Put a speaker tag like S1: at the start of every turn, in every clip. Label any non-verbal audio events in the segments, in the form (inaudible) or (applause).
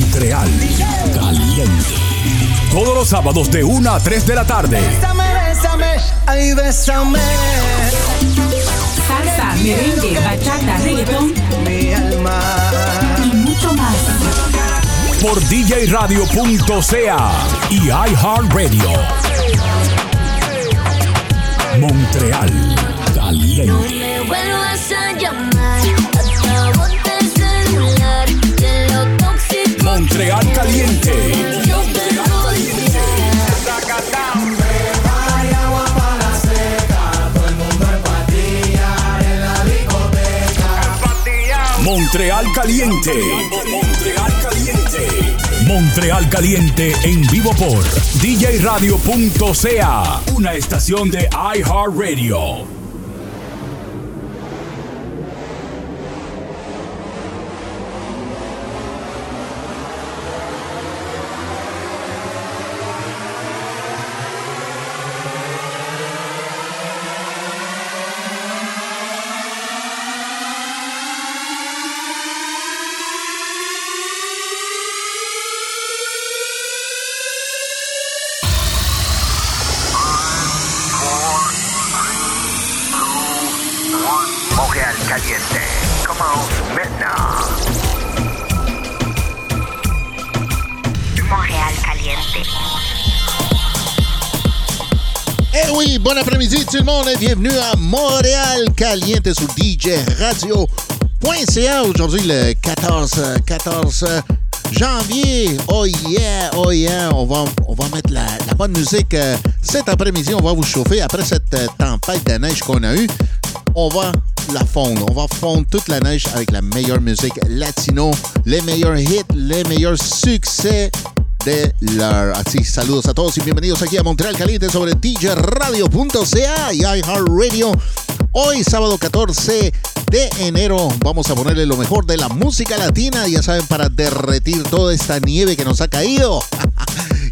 S1: Montreal. Caliente. Todos los sábados de 1 a 3 de la tarde.
S2: Bésame, bésame, ay, bésame.
S3: Salsa, merengue, bachata, reggaetón
S2: Mi alma.
S3: y mucho más.
S1: Por djradio.ca y iHeartRadio. Montreal. Caliente. Montreal Caliente.
S4: Yo te doy.
S1: Montreal Caliente. Montreal Caliente. Montreal Caliente en vivo por djradio.ca. Una estación de iHeartRadio.
S5: Monde et bienvenue à Montréal Caliente sur DJ Radio.ca. Aujourd'hui le 14, euh, 14 janvier. Oh yeah, oh yeah. On va, on va mettre la, la bonne musique euh, cet après-midi. On va vous chauffer après cette euh, tempête de neige qu'on a eue. On va la fondre. On va fondre toute la neige avec la meilleure musique latino, les meilleurs hits, les meilleurs succès de la... Así, saludos a todos y bienvenidos aquí a Montreal Caliente sobre djradio.ca y iHeartRadio. Hoy, sábado 14 de enero, vamos a ponerle lo mejor de la música latina, ya saben, para derretir toda esta nieve que nos ha caído. (laughs)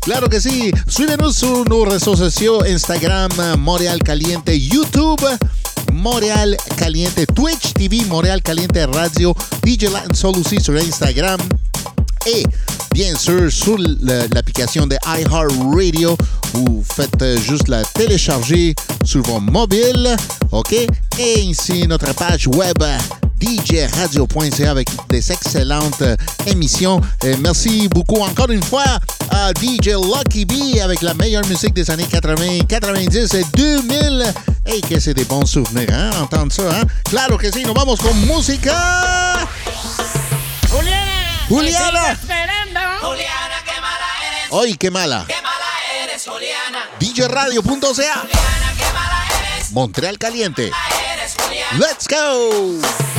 S5: Claro que sí. Suívenos sur nos réseaux sociaux Instagram, Montréal Caliente, YouTube, Montréal Caliente, Twitch TV, Montréal Caliente Radio, DJ Latin sur Instagram. Et bien sûr, sur l'application de iHeartRadio, vous faites juste la télécharger sur vos mobiles, OK? Et ici, notre page web djradio.ca avec des excellentes émissions. Et merci beaucoup encore une fois à DJ Lucky B avec la meilleure musique des années 80, 90 et 2000. Et que c'est des bons souvenirs, hein? Entendre ça, hein? Claro que sí, nos vamos con música.
S6: Juliana.
S5: Juliana,
S7: qué mala eres,
S5: ¡Ay, qué mala!
S7: qué mala eres, Juliana.
S5: DJRadio.ca
S7: Juliana, qué mala eres,
S5: Montreal Caliente.
S7: eres Juliana.
S5: ¡Let's go!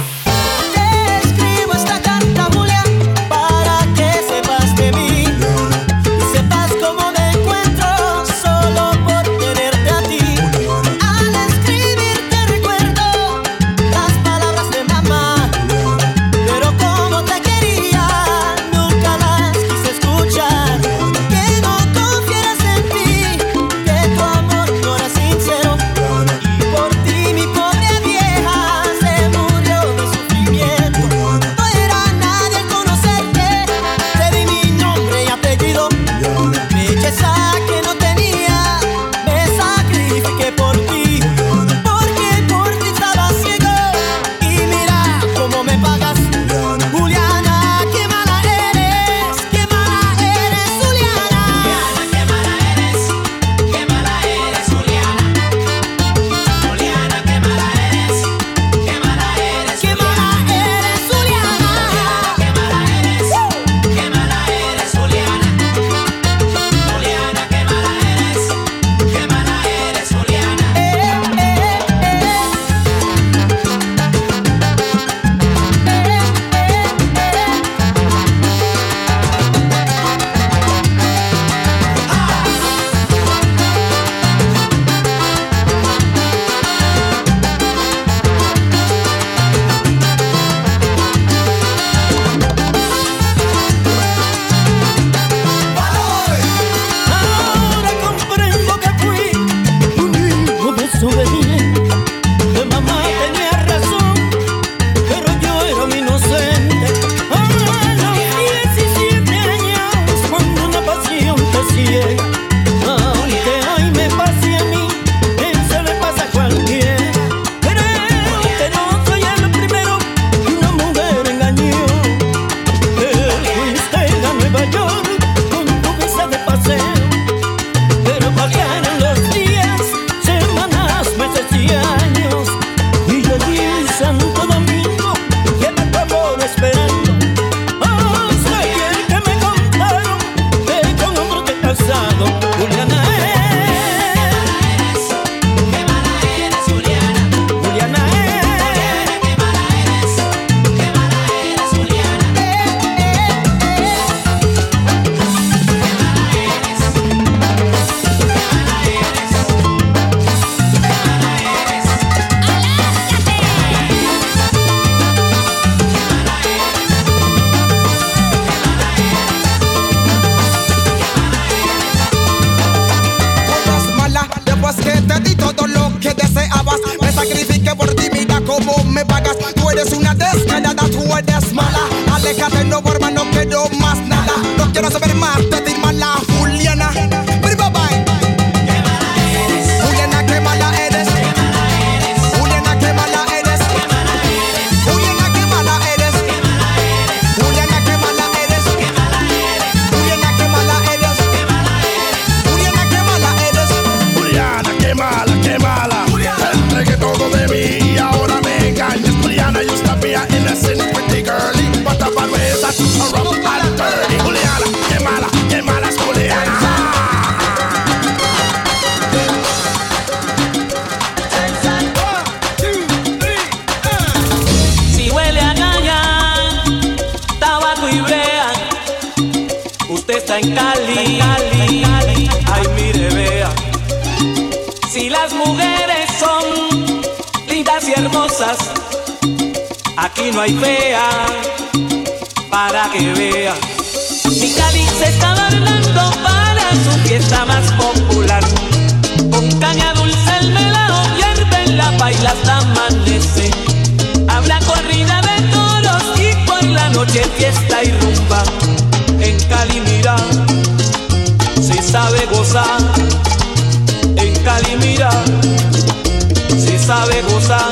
S8: sabe gozar.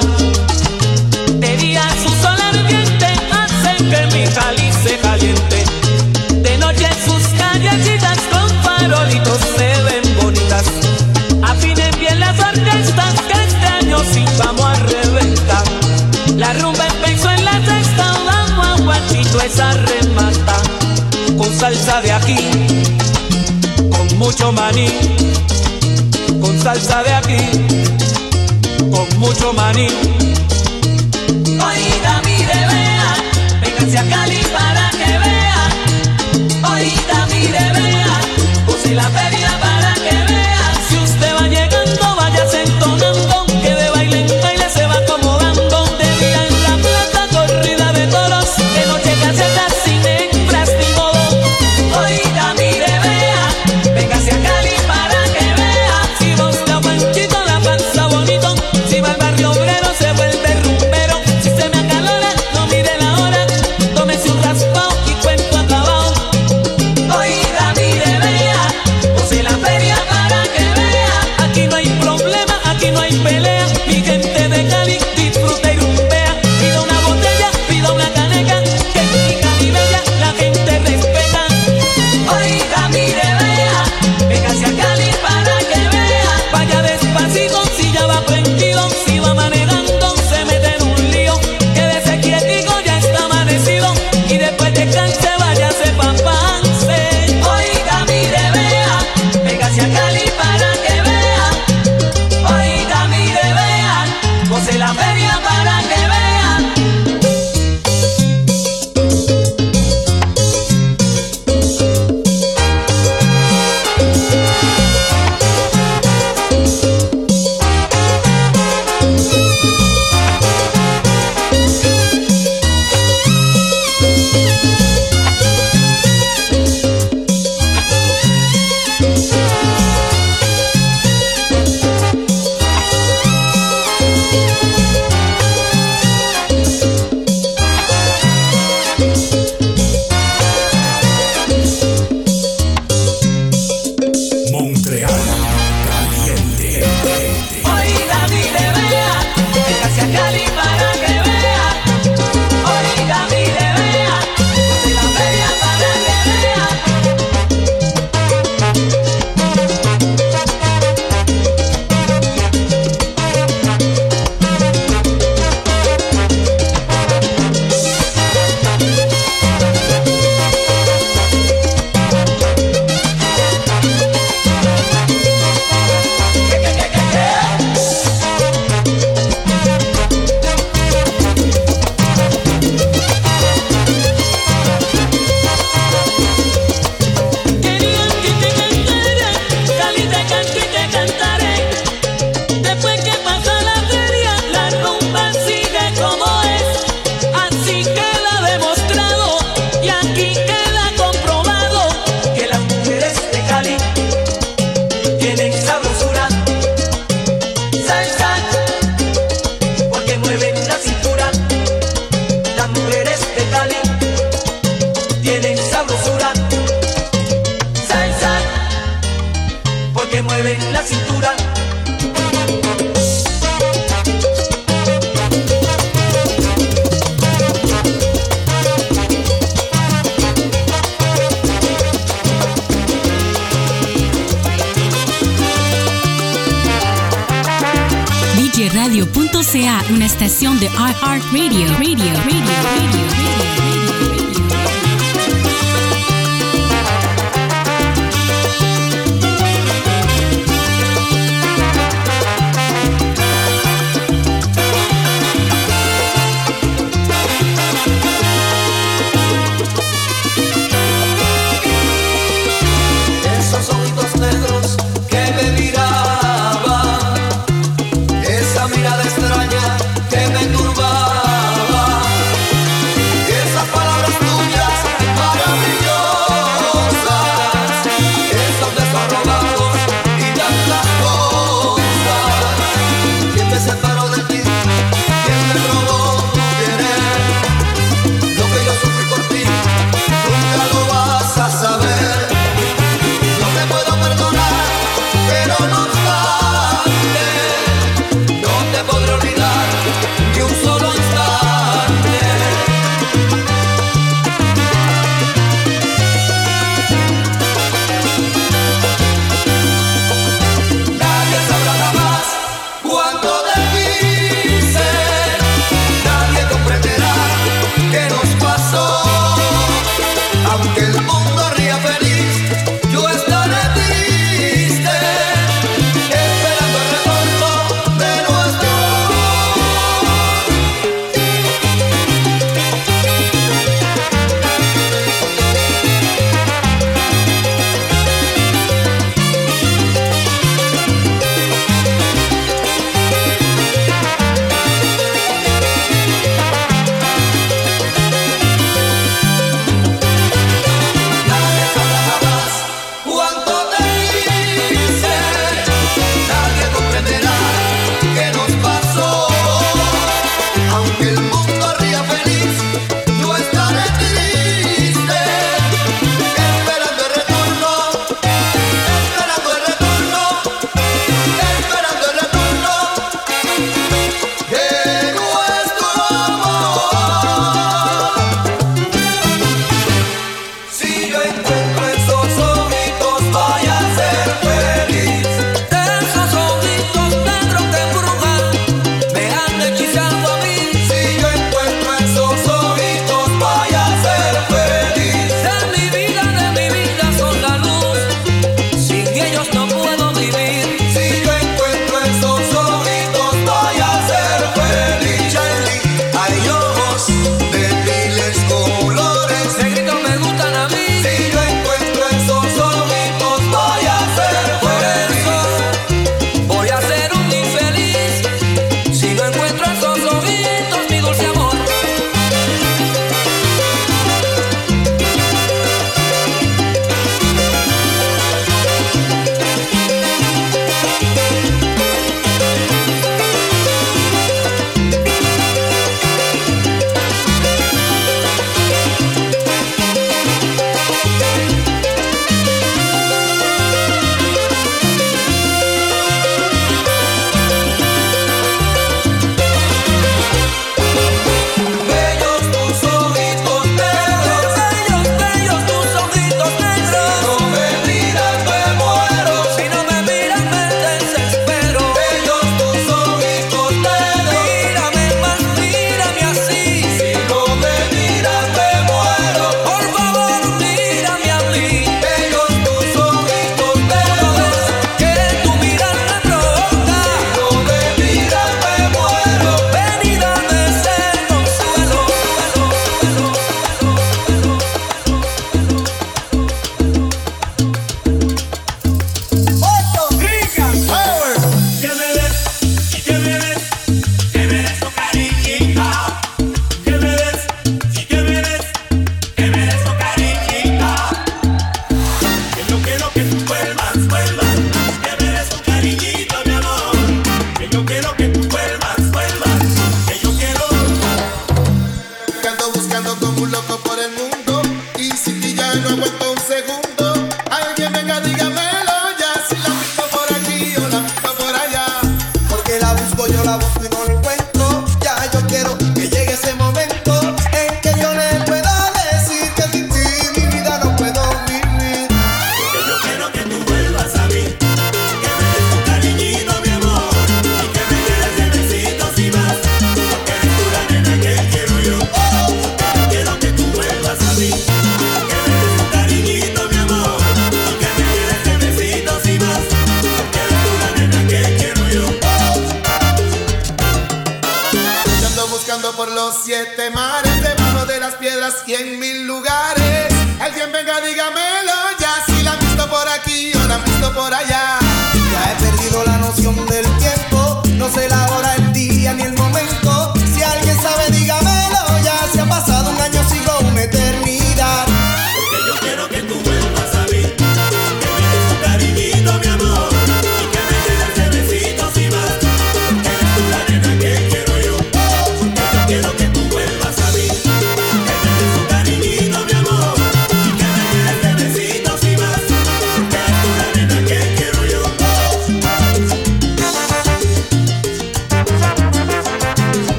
S8: De día su sol ardiente hace que mi cáliz se caliente. De noche sus callecitas con farolitos se ven bonitas. Afinen bien las orquestas que este año sí vamos a reventar. La rumba empezó en la sexta, vamos a guachito esa remata. Con salsa de aquí, con mucho maní. Con salsa de aquí mucho maní. Oiga, mire, vea, vénganse a Cali para que vea. Oiga, mire, vea, pues la vea.
S3: DJRadio.ca, una estación de iHeartRadio. Radio, radio, radio, radio,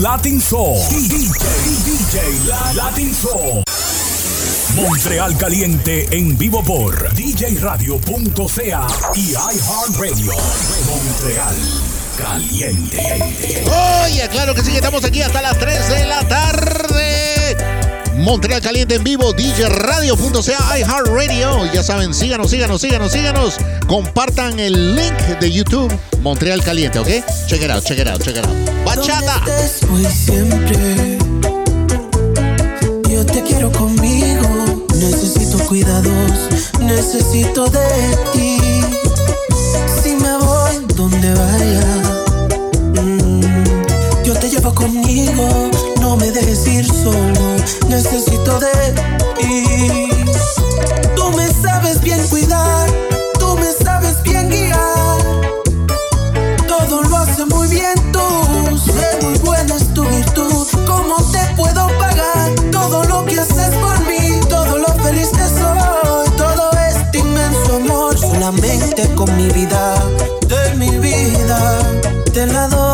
S1: Latin Soul. DJ, DJ Latin Soul. Montreal Caliente en vivo por DJ djradio.ca y iHeartRadio. Montreal Caliente.
S5: Oye, claro que sí, estamos aquí hasta las 3 de la tarde. Montreal Caliente en vivo, DJ djradio.ca, iHeartRadio. Ya saben, síganos, síganos, síganos, síganos. Compartan el link de YouTube Montreal Caliente, ¿ok? Check it out, check it out, check it out bachata.
S9: Hoy siempre. Yo te quiero conmigo. Necesito cuidados, necesito de ti. Si me voy donde vaya, mm, yo te llevo conmigo. No me dejes ir solo. Necesito de ti. Tú me sabes bien cuidar con mi vida, de mi vida, te la doy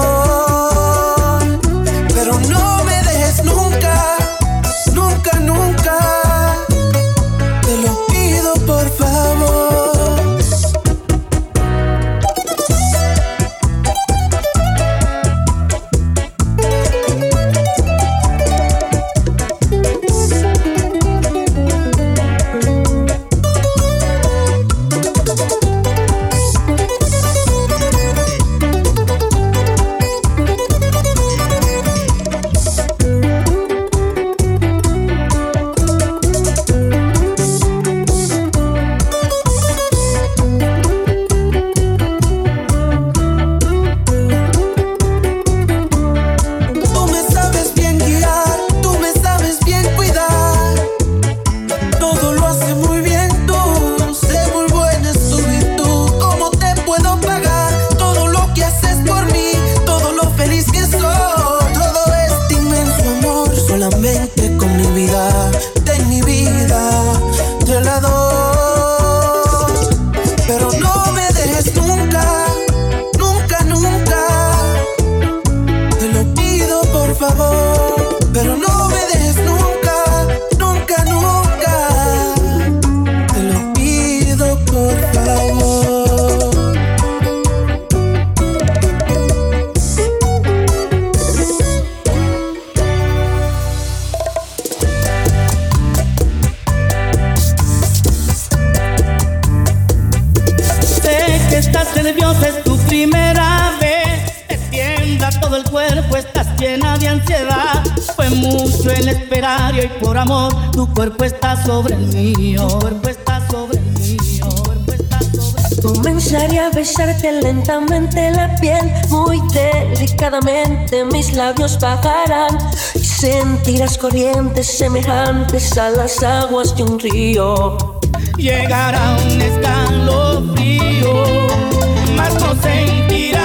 S2: bellas corrientes semejantes a las aguas de un río.
S8: Llegará un escalofrío, mas no
S10: sentirá.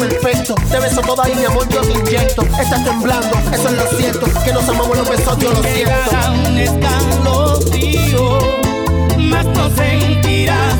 S10: perfecto. Te beso toda y mi amor yo te inyecto. Estás temblando, eso es lo cierto. Que nos amamos los besos, yo lo siento.
S8: un escalofrío, más no sentirás.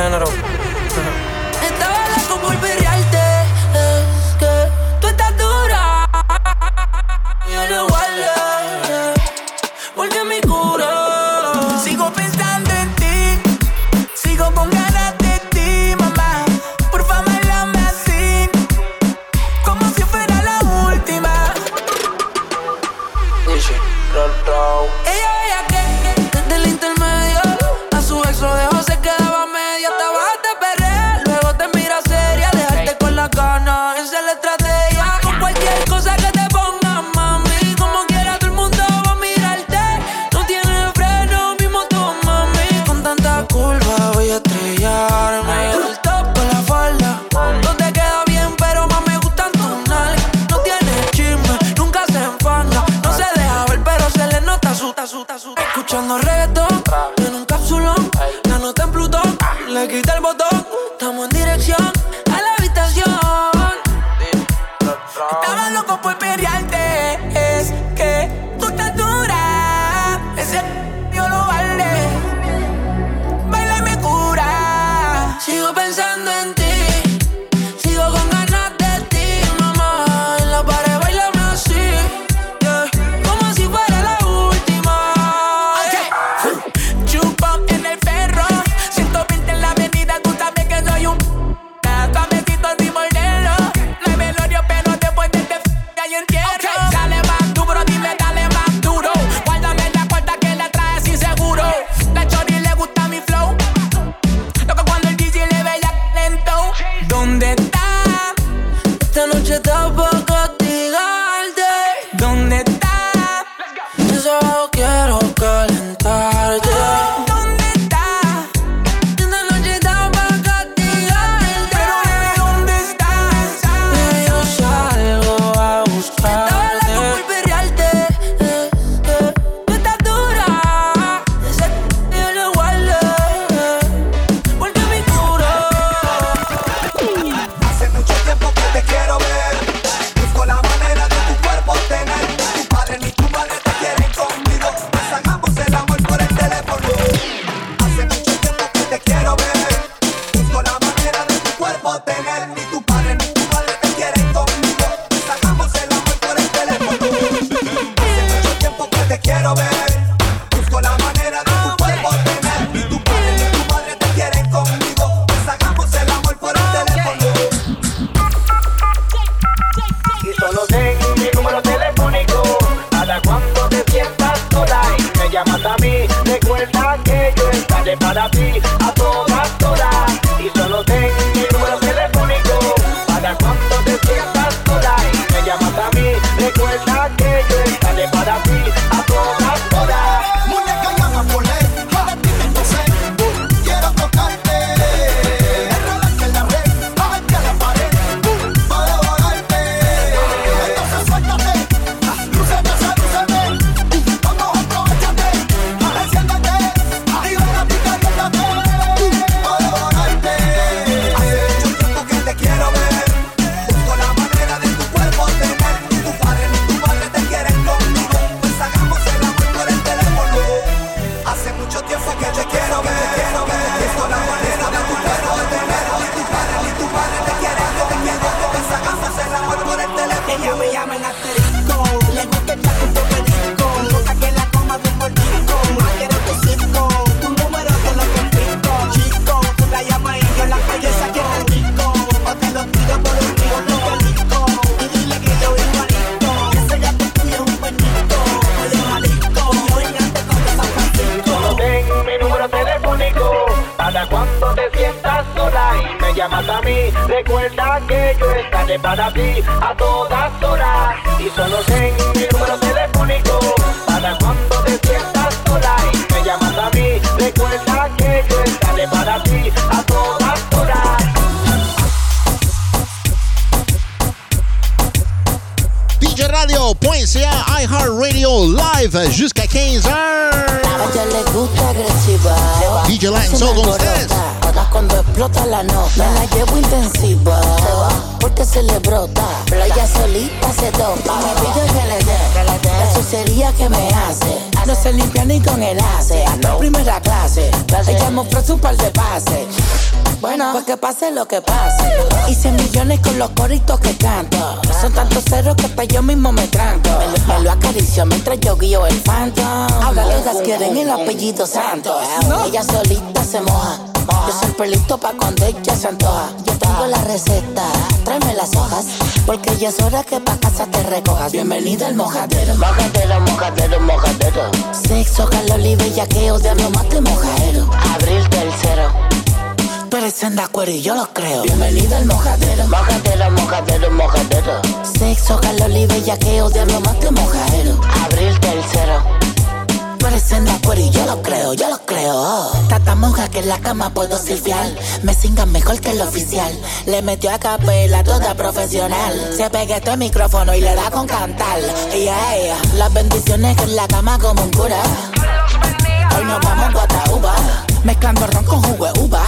S11: I don't know. pase lo que pase. Hice millones con los coritos que canto. Son tantos ceros que hasta yo mismo me tranco. Me, me lo, acaricio mientras yo guío el phantom. Ahora todas quieren el apellido Santos. Ella solita se moja. Yo siempre listo pa' cuando ella se antoja. Yo tengo la receta, tráeme las hojas. Porque ya es hora que pa' casa te recojas. Bienvenida al mojadero. Mojadero, mojadero, mojadero. Sexo, calor y bellaqueo, diablo más de mojadero. Abril dicen de acuerdo y yo los creo. Bienvenido al mojadero. Mojadero, mojadero, mojadero. Sexo, calor y bellaqueo, diablo más que mojadero. Abril tercero. Parecen de acuerdo y yo los creo, yo los creo. Tata monja que en la cama puedo silfiar. Me singan mejor que el oficial. Le metió a capela toda profesional. Se pega este micrófono y le da con cantar. Yeah, ella, las bendiciones que en la cama como un cura. Hoy nos vamos guatauba. Mezclando ron con jugo uva.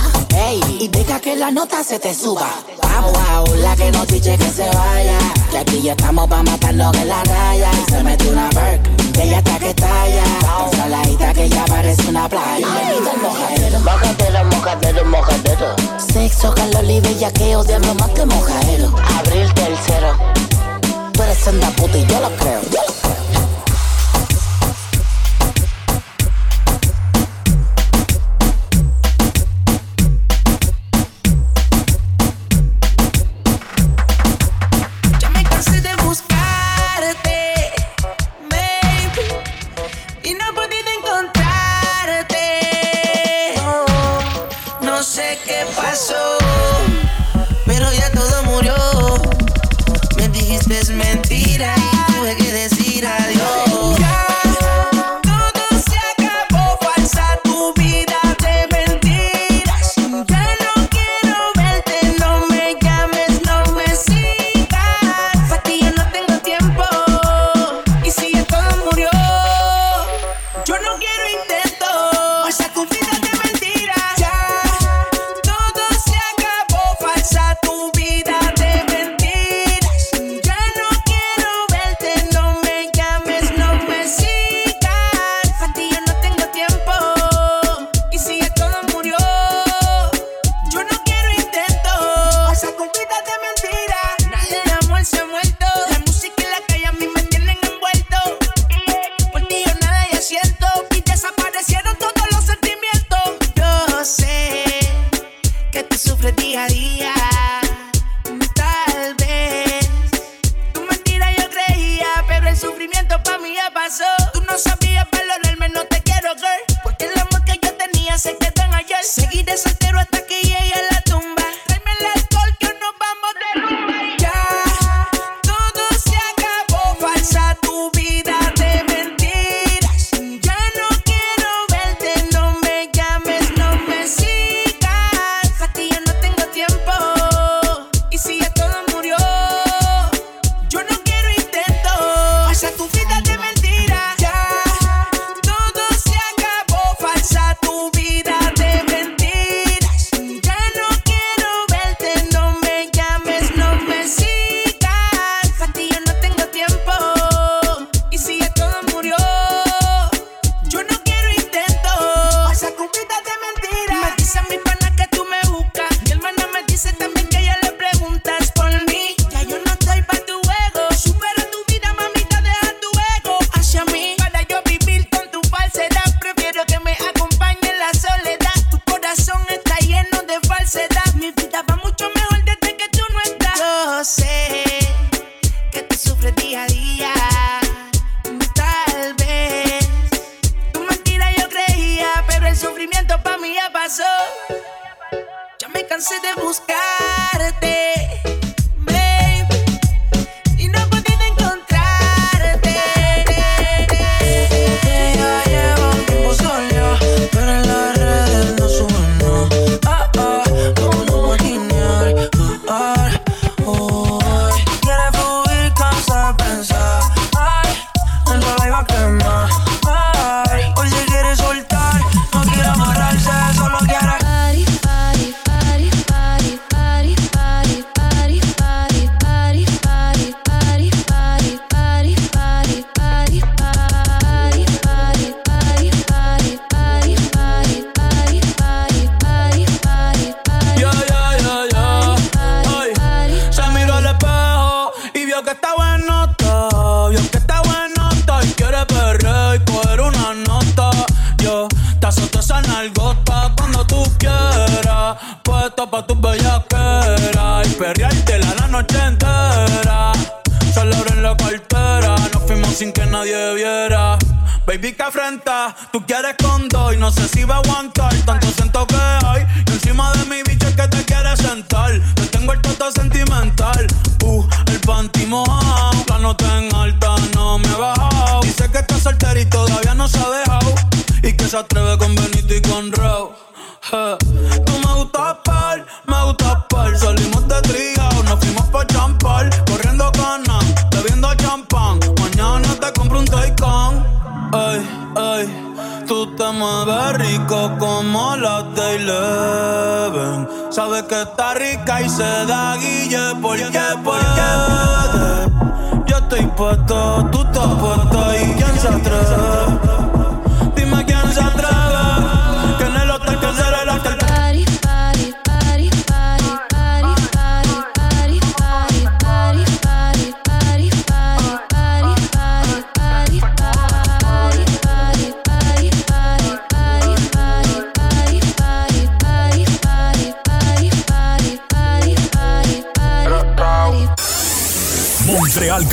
S12: Y deja que la nota se te suba. Vamos a hola que no tiche que se vaya. Que aquí ya estamos pa' matarnos en la raya. Y se mete una perk, que ella está que talla. Tan saladita que ya parece una playa. Bienvenido al mojadero. Mojadero, mojadero, mojadero. Sexo, calor y bellaqueo, diablo más que mojadero. Abril tercero. Tú eres senda puta y yo lo creo.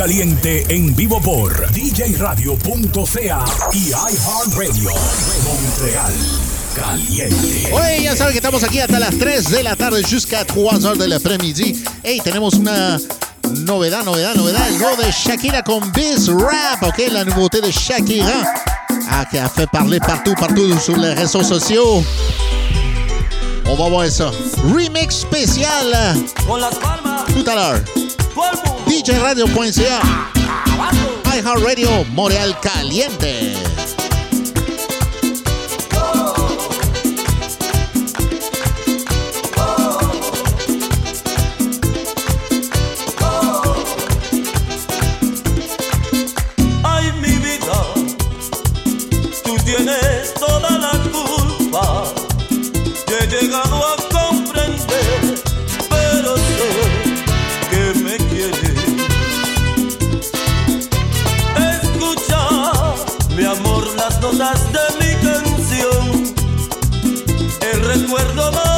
S1: caliente en vivo por djradio.ca y iHeartRadio. Montreal. Caliente.
S5: Oye, ya saben que estamos aquí hasta las 3 de la tarde, jusqu'à 3 heures de l'après-midi. Hey, tenemos una novedad, novedad, novedad. El de Shakira con Biz Rap, ok? La nouveauté de Shakira. Ah, qui a fait parler partout, partout sur les réseaux sociaux. On va voir ça. Remix spécial.
S13: Con las palmas.
S5: Tout à l'heure. DJRadio.ca,
S13: ah, ah, ah, iHeartRadio Moreal Caliente. recuerdo más.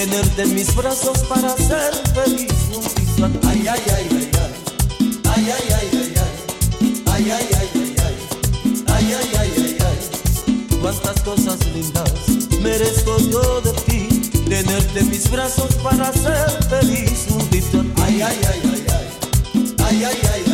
S13: tenerte mis brazos para ser feliz un a ay Ay, ay, ay, ay, ay, ay, ay, ay, ay, ay, ay, ay, ay, ay, ay, ay, ay, ay, ay, cuántas cosas lindas merezco yo de ti, tenerte en mis brazos para ser feliz juntito a ti. Ay, ay, ay, ay, ay, ay, ay, ay.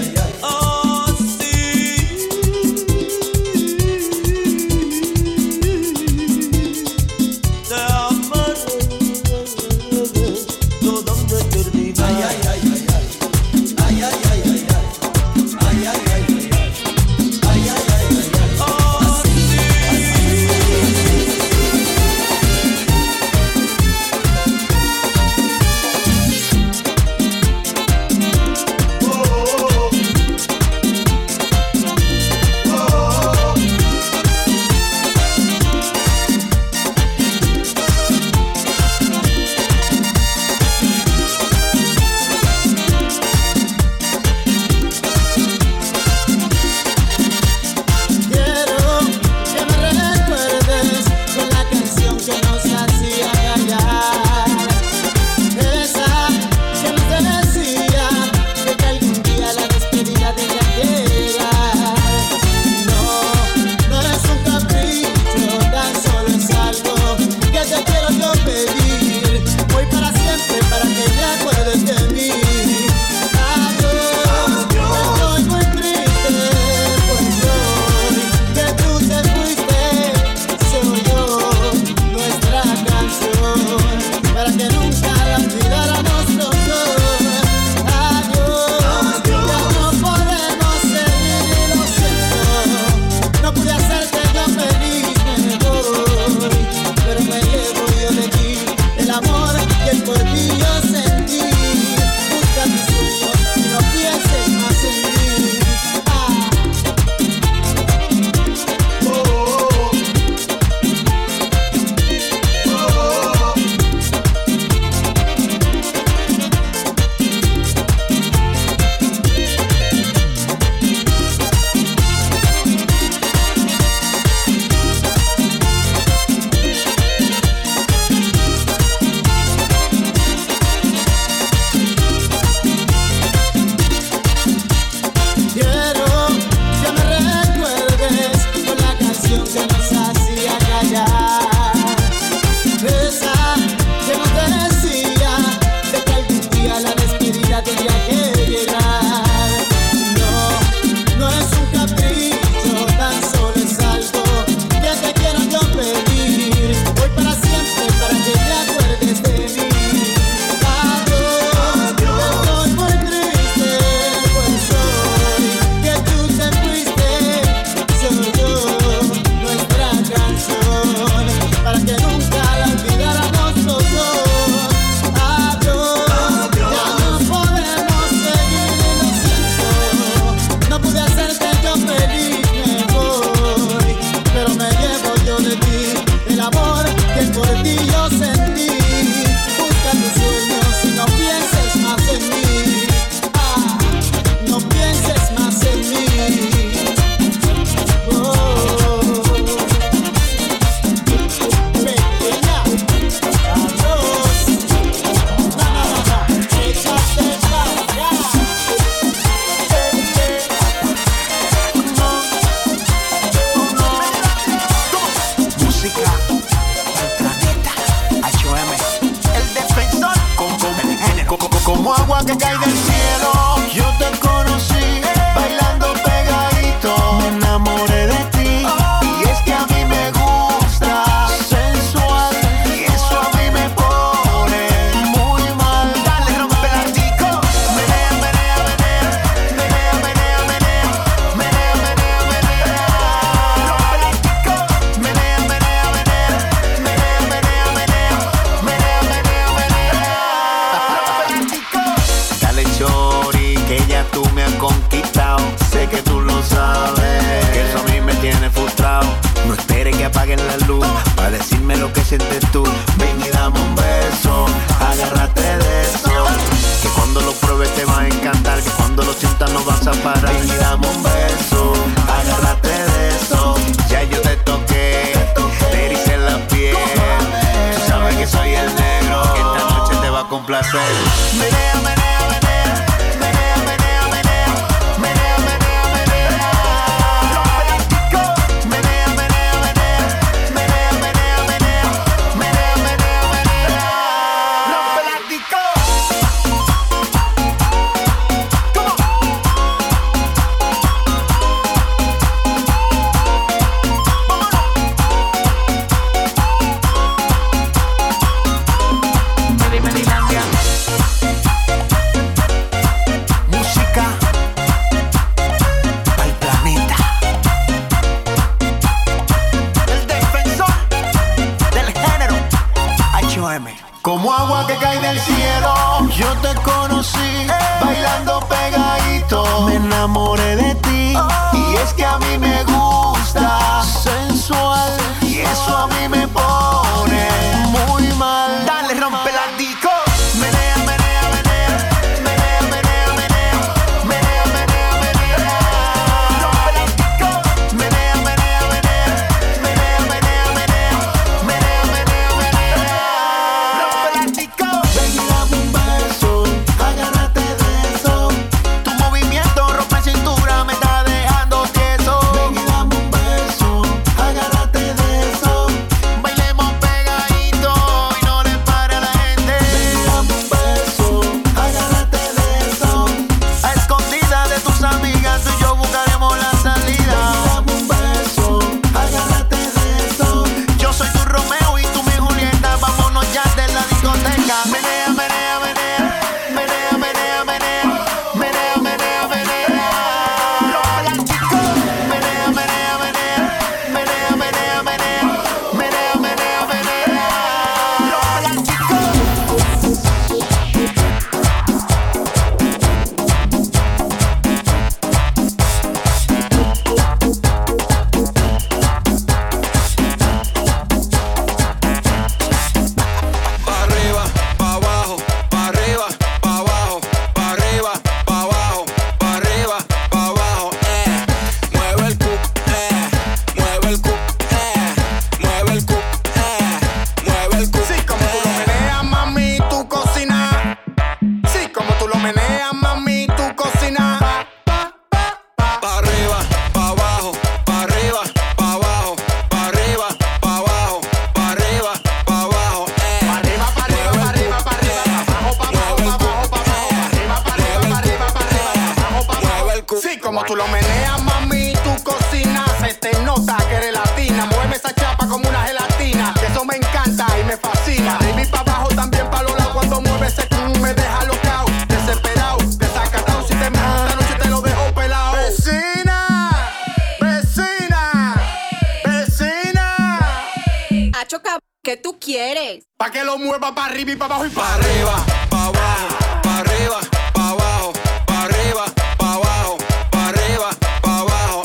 S14: va
S15: para arriba
S16: y para abajo y para
S15: arriba, para abajo, para arriba, para abajo, para arriba, para abajo, para arriba, para abajo.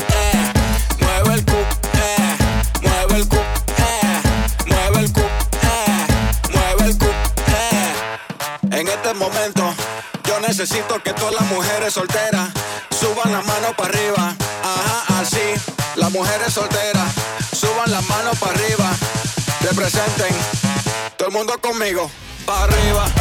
S15: Mueve el cup, eh, mueve el cup, eh, mueve el cup, eh. mueve el cup, eh. eh. En este momento yo necesito que todas las mujeres solteras suban la mano para arriba, ajá, así. Las mujeres solteras suban la mano para arriba, representen conmigo. Pa' arriba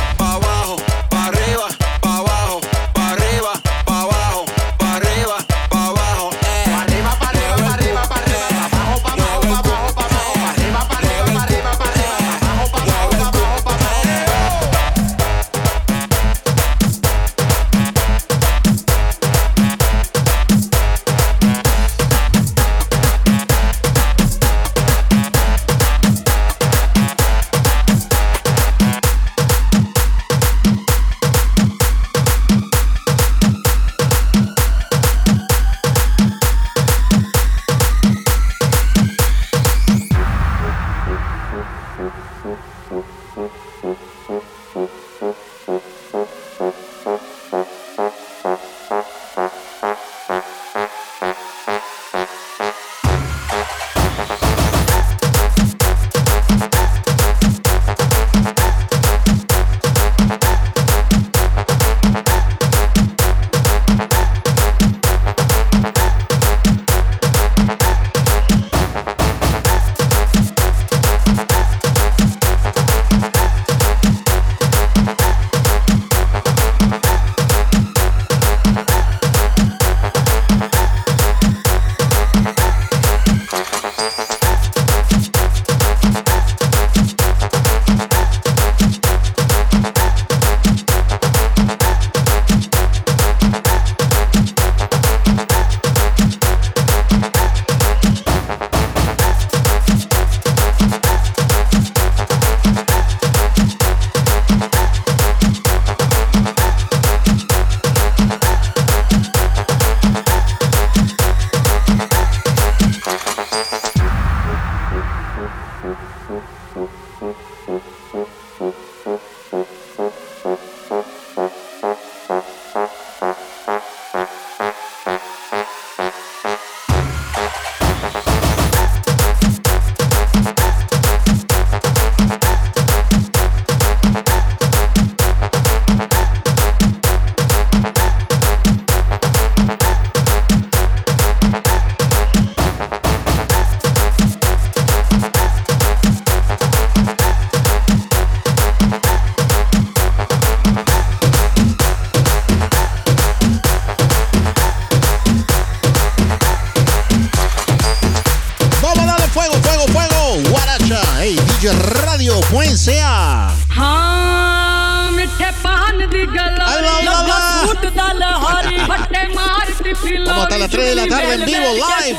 S17: Radio
S5: Puensea.
S17: Vamos hasta las 3 de la tarde en vivo, live.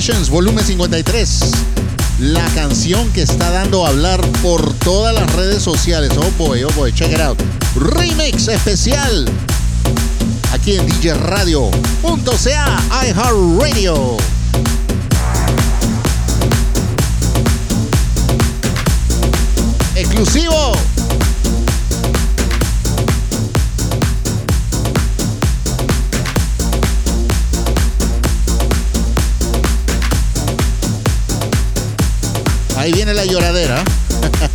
S17: Sessions, volumen 53. La canción que está dando a hablar por todas las redes sociales. Oh boy, oh boy, check it out. Remix especial. Aquí en DJ Radio. Punto sea iHeartRadio. Exclusivo. Viene la lloradera.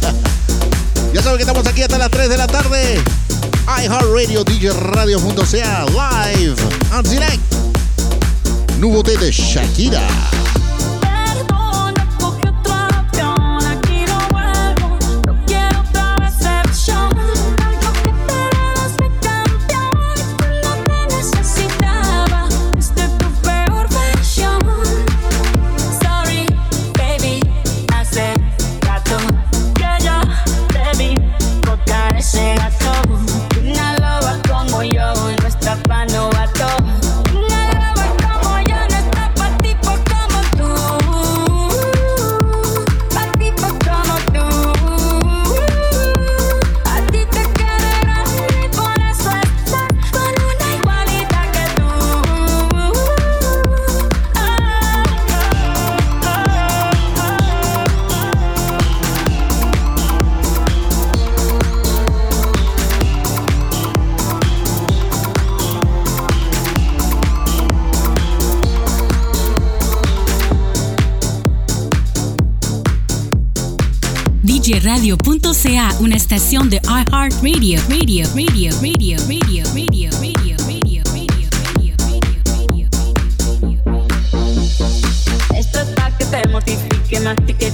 S17: (laughs) ya saben que estamos aquí hasta las 3 de la tarde. iHeartRadio, DJ Radio.ca, live, en direct. Nouveauté de Shakira.
S3: DJRadio.ca, una estación de iHeartRadio, Radio, Radio, Radio, Radio, Radio, Radio, Radio, Radio.
S18: Esto es pa' que te mortifique, mastique,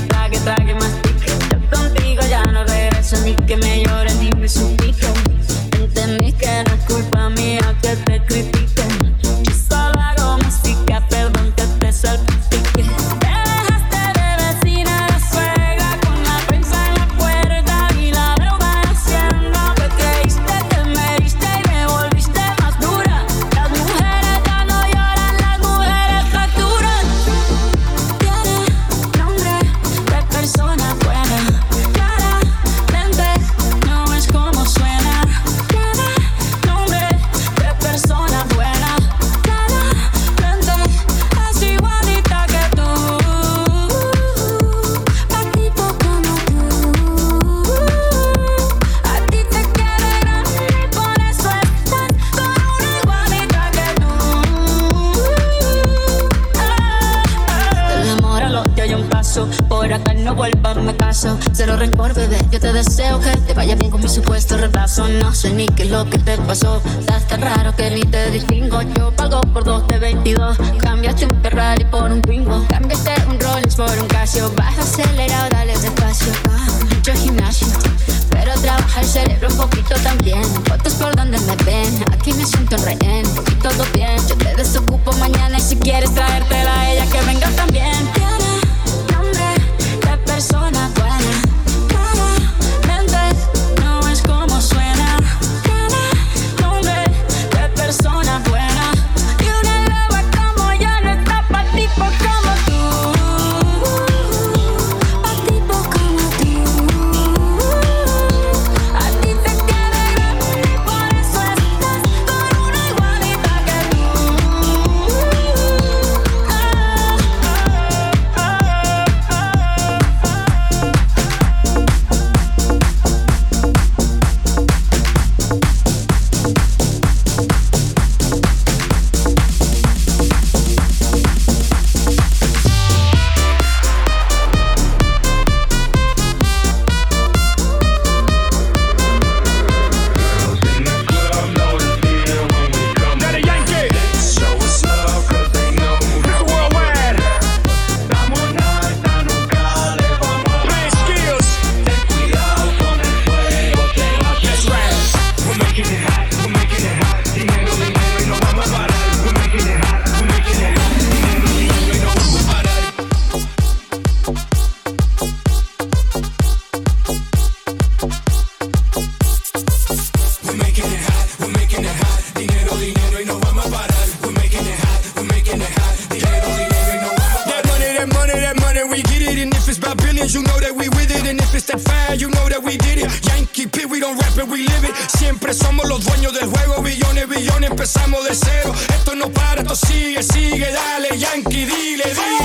S14: Yankee, dile, dile.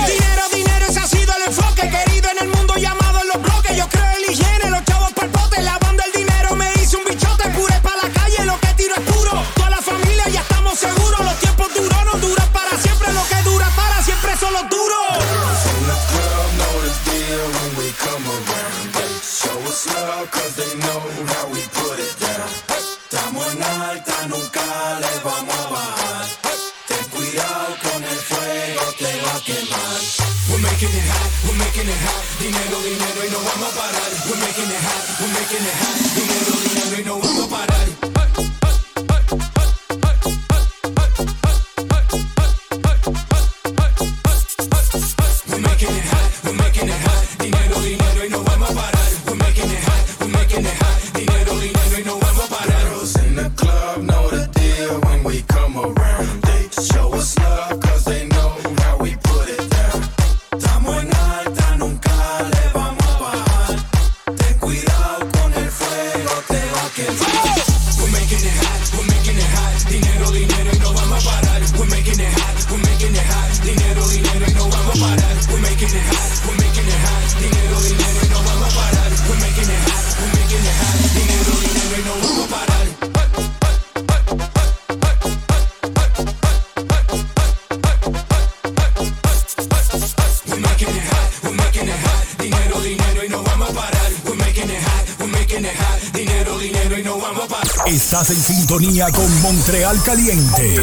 S1: Caliente.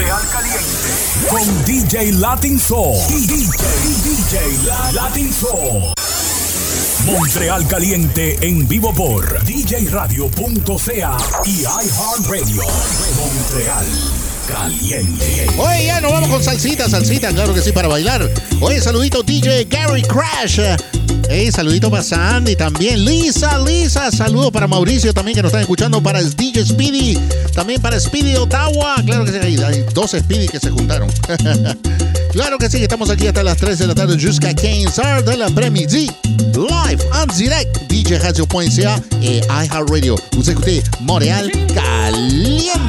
S1: Con DJ Latin Soul. DJ, DJ Latin Soul. Montreal Caliente en vivo por djradio.ca y iHeartRadio. Montreal Caliente.
S5: Oye, ya nos vamos con salsita, salsita, claro que sí, para bailar. Oye, saludito DJ Gary Crash Hey, saludito para Sandy también. Lisa, Lisa, saludo para Mauricio también que nos están escuchando. Para DJ Speedy, también para Speedy Ottawa. Claro que sí, hay, dos Speedy que se juntaron. (laughs) claro que sí, estamos aquí hasta las 3 de la tarde. Jusca Keynes de la Premi G. Live and direct. DJ Radio.ca
S19: y
S17: iHeartRadio.
S20: Usted escuché
S21: Montreal Caliente.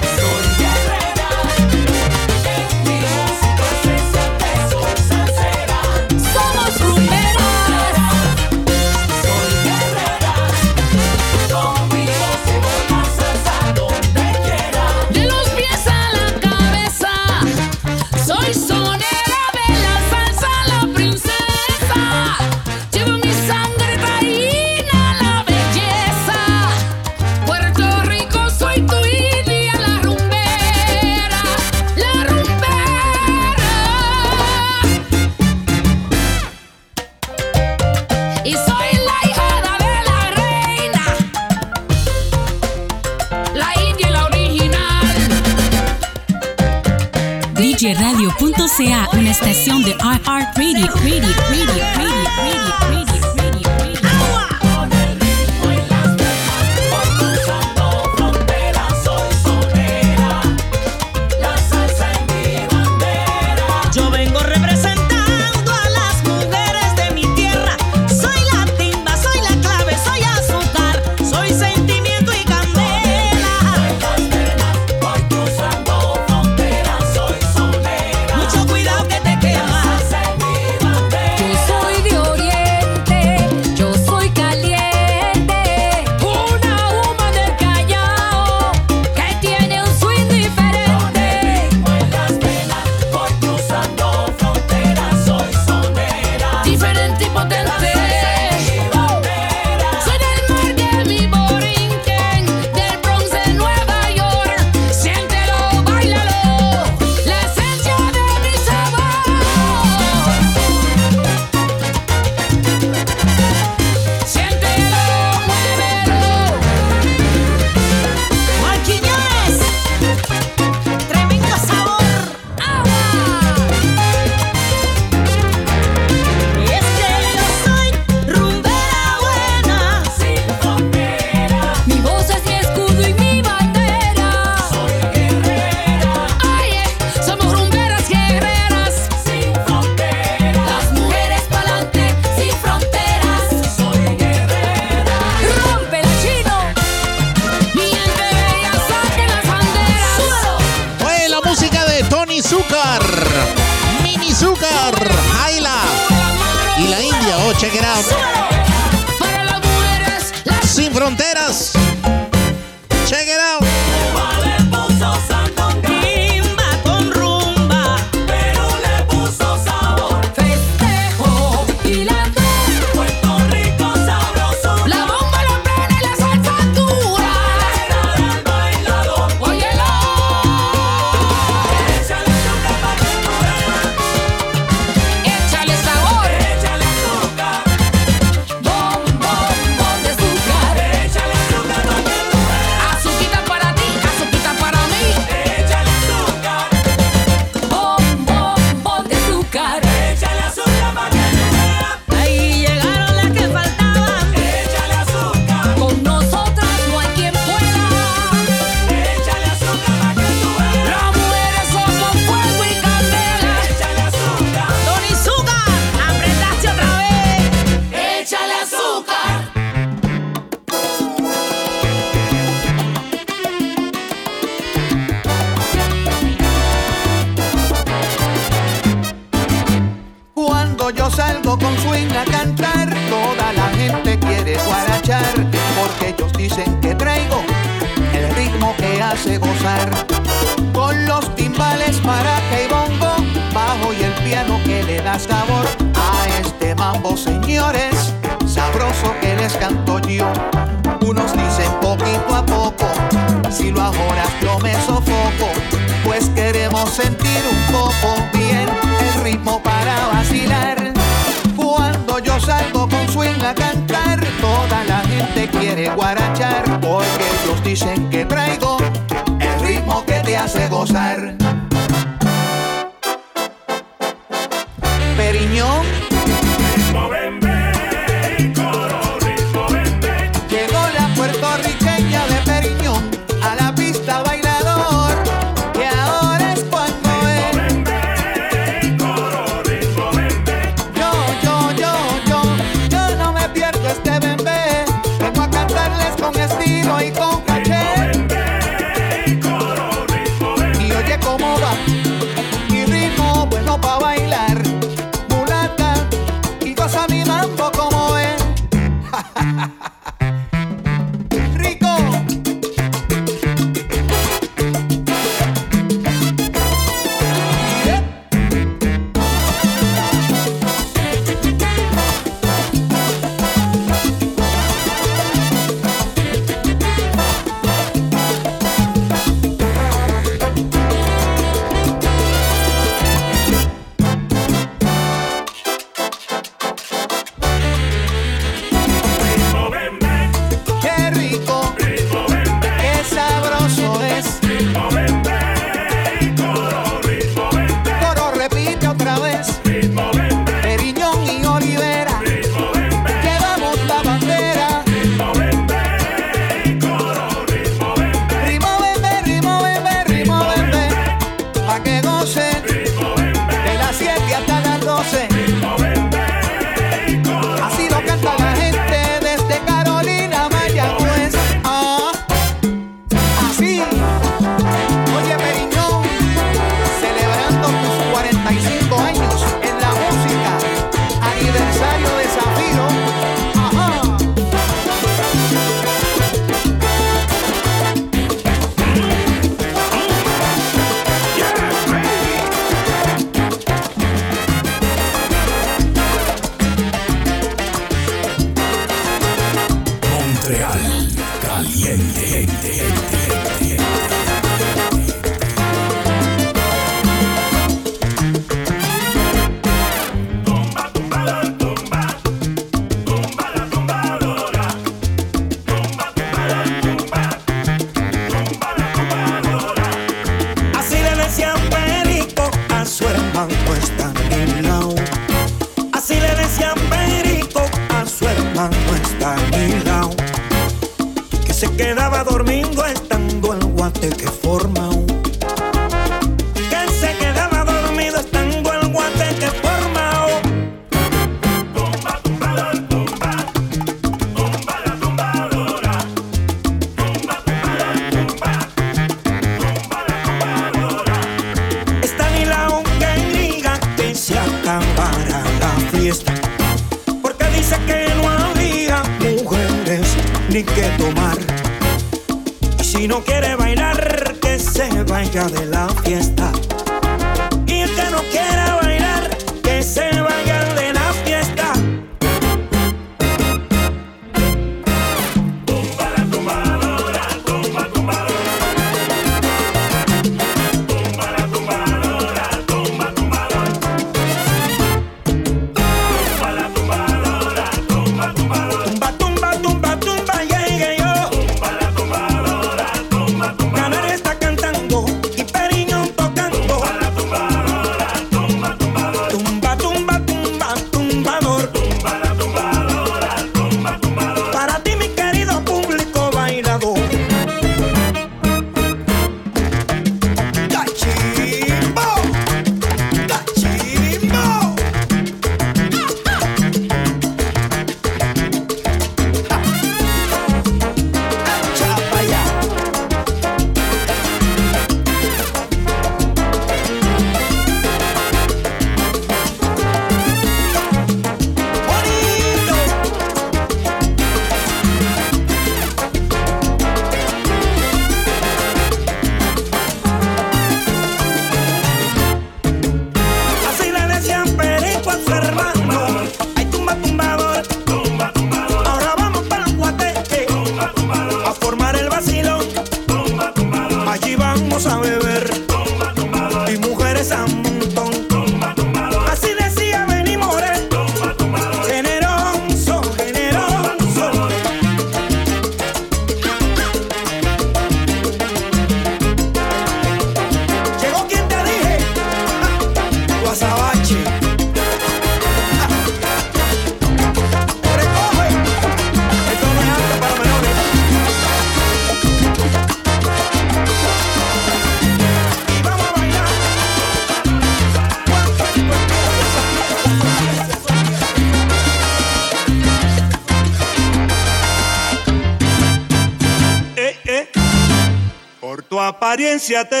S21: Apariencia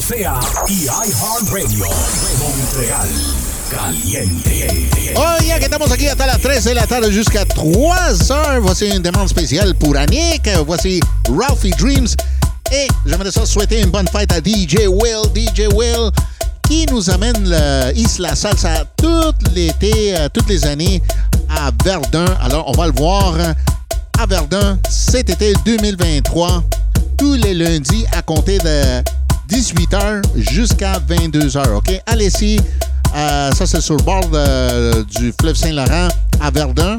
S21: djradio.ca y iHeartRadio. Montreal Caliente.
S5: Oye, que estamos aquí hasta las 13 de la tarde jusqu'à 3 heures. Voici une demande spéciale pour Annick. Voici Ralphie Dreams. Et j'aimerais souhaiter une bonne fête à DJ Will. DJ Will qui nous amène le Isla Salsa tout l'été, euh, toutes les années à Verdun. Alors, on va le voir à Verdun cet été 2023, tous les lundis à compter de 18h jusqu'à 22h. OK? Allez-y. Euh, ça, c'est sur le bord du fleuve Saint-Laurent à Verdun.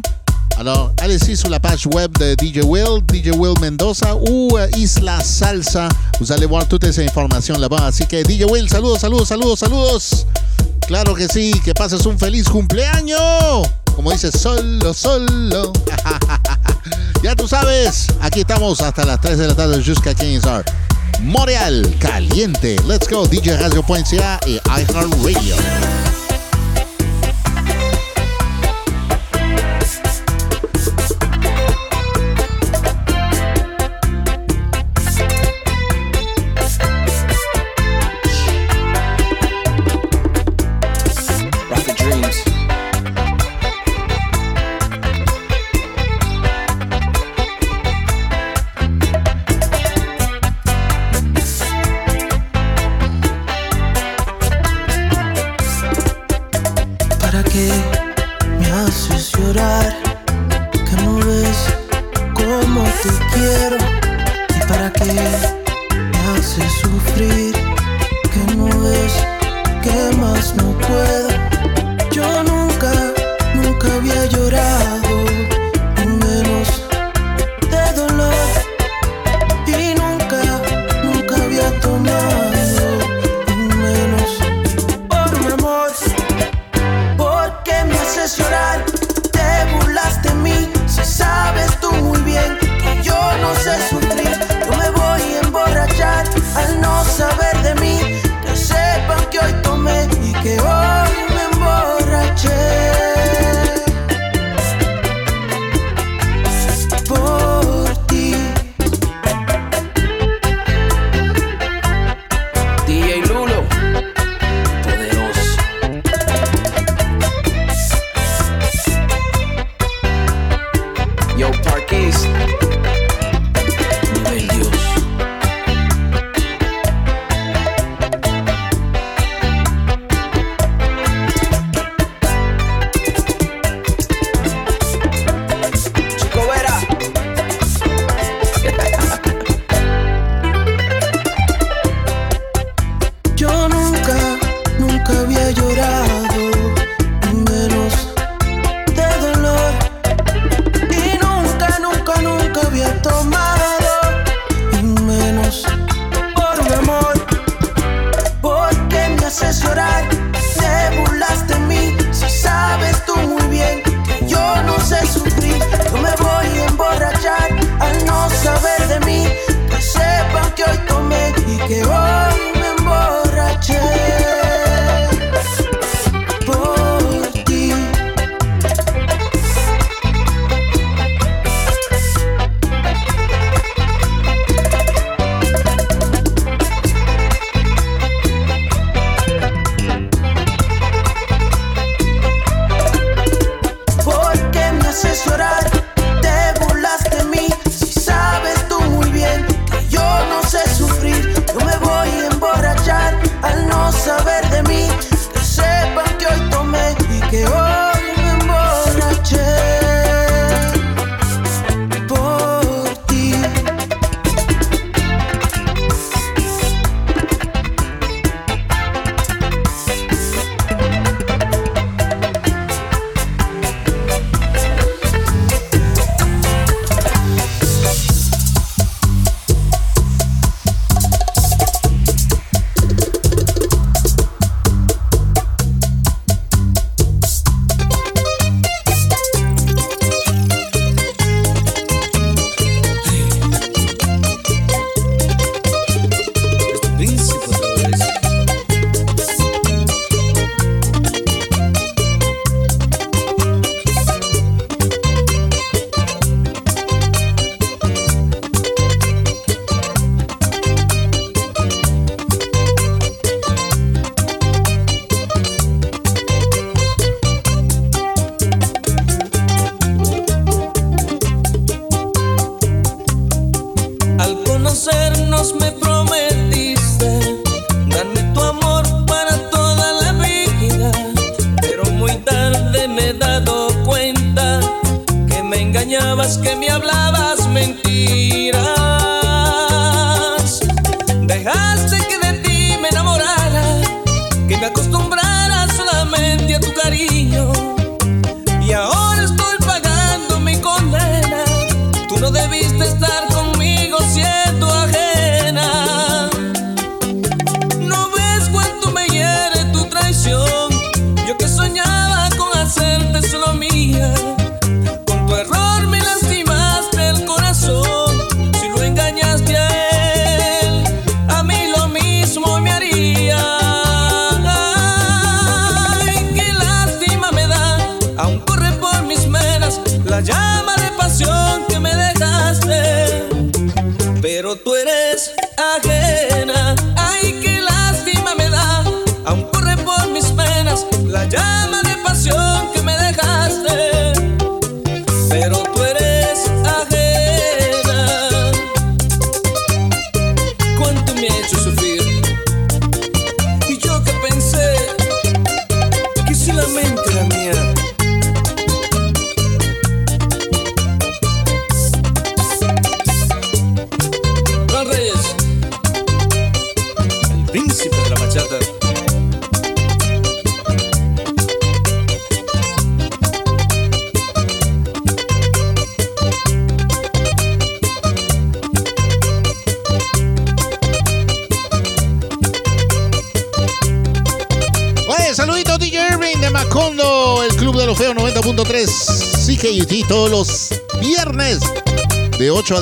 S5: Alors, allez-y sur la page web de DJ Will, DJ Will Mendoza ou euh, Isla Salsa. Vous allez voir toutes les informations là-bas. Así que DJ Will, saludos, saludos, saludos, saludos. Claro que sí, que pases un feliz cumpleaños. Como dice, solo, solo. (laughs) ya tú sabes, aquí estamos hasta las 3 de la tarde jusqu'à 15 heures. Montréal, caliente. Let's go, DJ Radio.ca et iHeartRadio.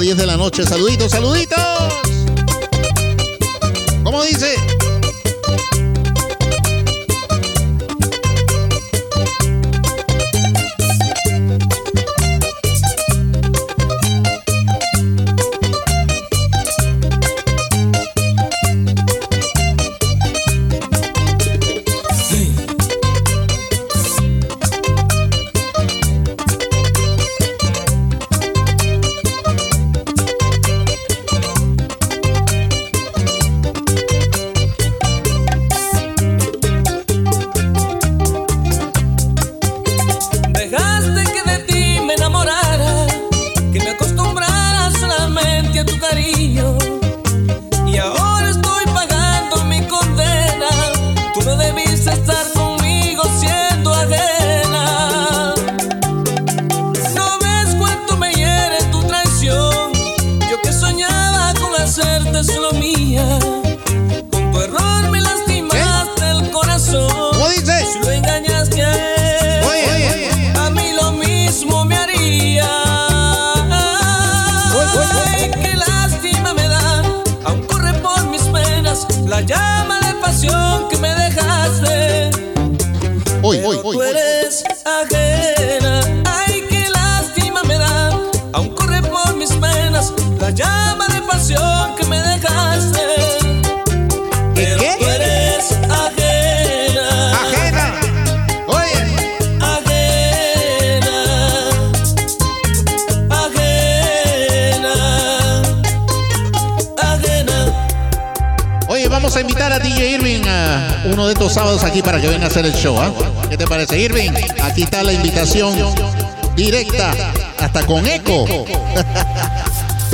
S8: 10 de la noche. Saluditos, saluditos. invitar a DJ Irving a uno de estos sábados aquí para que venga a hacer el show. ¿eh? ¿Qué te parece, Irving? Aquí está la invitación directa, hasta con eco. (laughs)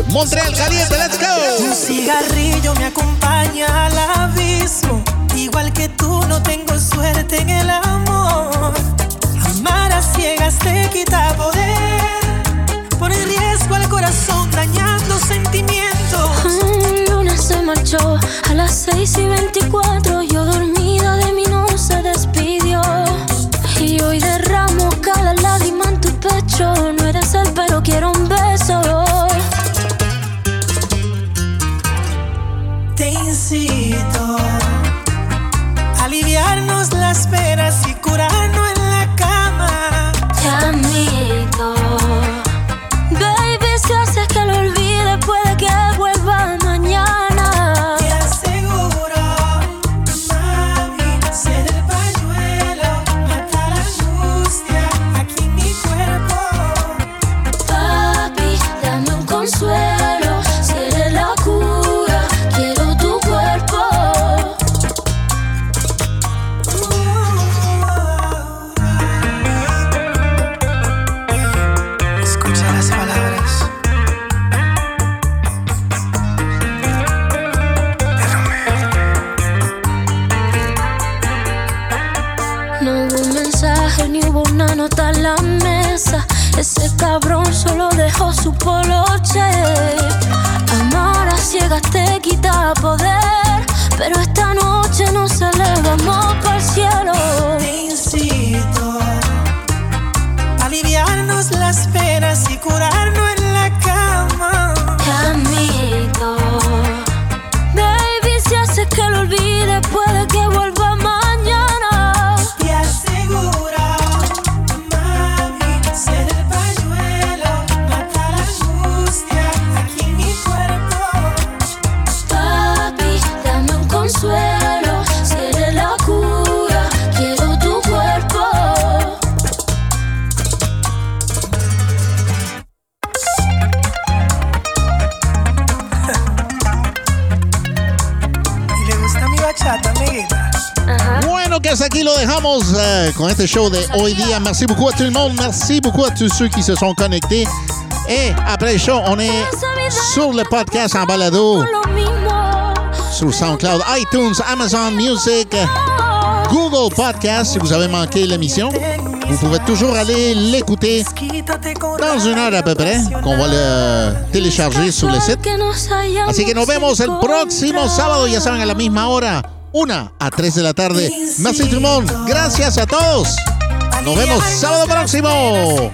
S8: Montreal caliente, let's go.
S9: Un cigarrillo me acompaña al abismo. Igual que tú, no tengo suerte en el amor. Amar a ciegas te quita poder. Pone en riesgo al corazón
S2: dañado a las 6 y 24 yo dormida de mí no se despidió. Y hoy derramo cada lágrima en tu pecho, no eres sal pero quiero un beso.
S9: Te incito a aliviarnos las penas Show de hoy día. Merci beaucoup à tout le monde. Merci beaucoup à tous ceux qui se sont connectés. Et après le show, on est sur le podcast en balado. Sur SoundCloud, iTunes, Amazon Music, Google Podcast. Si vous avez manqué l'émission, vous pouvez toujours aller l'écouter dans une heure à peu près, qu'on va le télécharger sur le site. Así que nos vemos el próximo sábado, ya saben, a la misma hora, 1 à 3 de la tarde. Más y Gracias a todos. Nos vemos sábado próximo.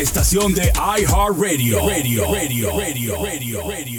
S1: estación de iHeartRadio. Radio, radio, radio, radio, radio.